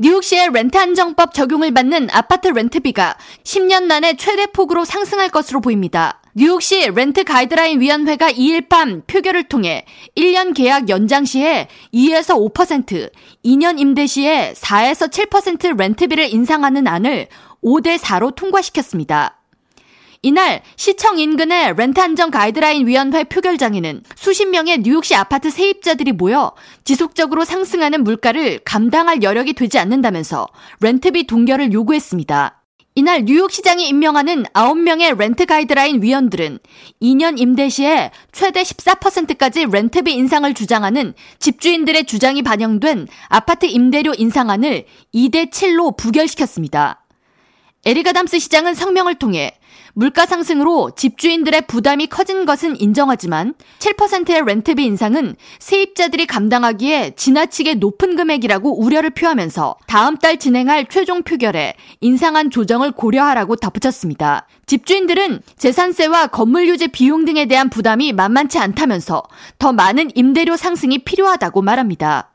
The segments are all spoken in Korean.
뉴욕시의 렌트 안정법 적용을 받는 아파트 렌트비가 10년 만에 최대 폭으로 상승할 것으로 보입니다. 뉴욕시 렌트 가이드라인 위원회가 2일 밤 표결을 통해 1년 계약 연장 시에 2에서 5%, 2년 임대 시에 4에서 7% 렌트비를 인상하는 안을 5대 4로 통과시켰습니다. 이날 시청 인근의 렌트 안정 가이드라인 위원회 표결장에는 수십 명의 뉴욕시 아파트 세입자들이 모여 지속적으로 상승하는 물가를 감당할 여력이 되지 않는다면서 렌트비 동결을 요구했습니다. 이날 뉴욕시장이 임명하는 9명의 렌트 가이드라인 위원들은 2년 임대 시에 최대 14%까지 렌트비 인상을 주장하는 집주인들의 주장이 반영된 아파트 임대료 인상안을 2대 7로 부결시켰습니다. 에릭 아담스 시장은 성명을 통해 물가 상승으로 집주인들의 부담이 커진 것은 인정하지만 7%의 렌트비 인상은 세입자들이 감당하기에 지나치게 높은 금액이라고 우려를 표하면서 다음 달 진행할 최종 표결에 인상한 조정을 고려하라고 덧붙였습니다. 집주인들은 재산세와 건물 유지 비용 등에 대한 부담이 만만치 않다면서 더 많은 임대료 상승이 필요하다고 말합니다.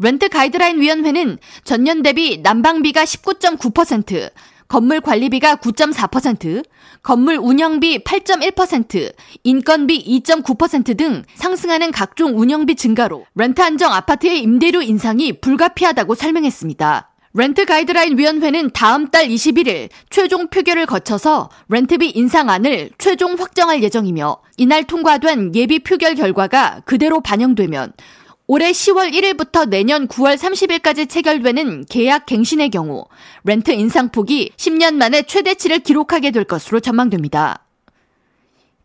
렌트 가이드라인 위원회는 전년 대비 난방비가 19.9%, 건물 관리비가 9.4%, 건물 운영비 8.1%, 인건비 2.9%등 상승하는 각종 운영비 증가로 렌트 안정 아파트의 임대료 인상이 불가피하다고 설명했습니다. 렌트 가이드라인 위원회는 다음 달 21일 최종 표결을 거쳐서 렌트비 인상안을 최종 확정할 예정이며 이날 통과된 예비 표결 결과가 그대로 반영되면 올해 10월 1일부터 내년 9월 30일까지 체결되는 계약 갱신의 경우 렌트 인상폭이 10년 만에 최대치를 기록하게 될 것으로 전망됩니다.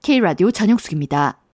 K라디오 전영숙입니다.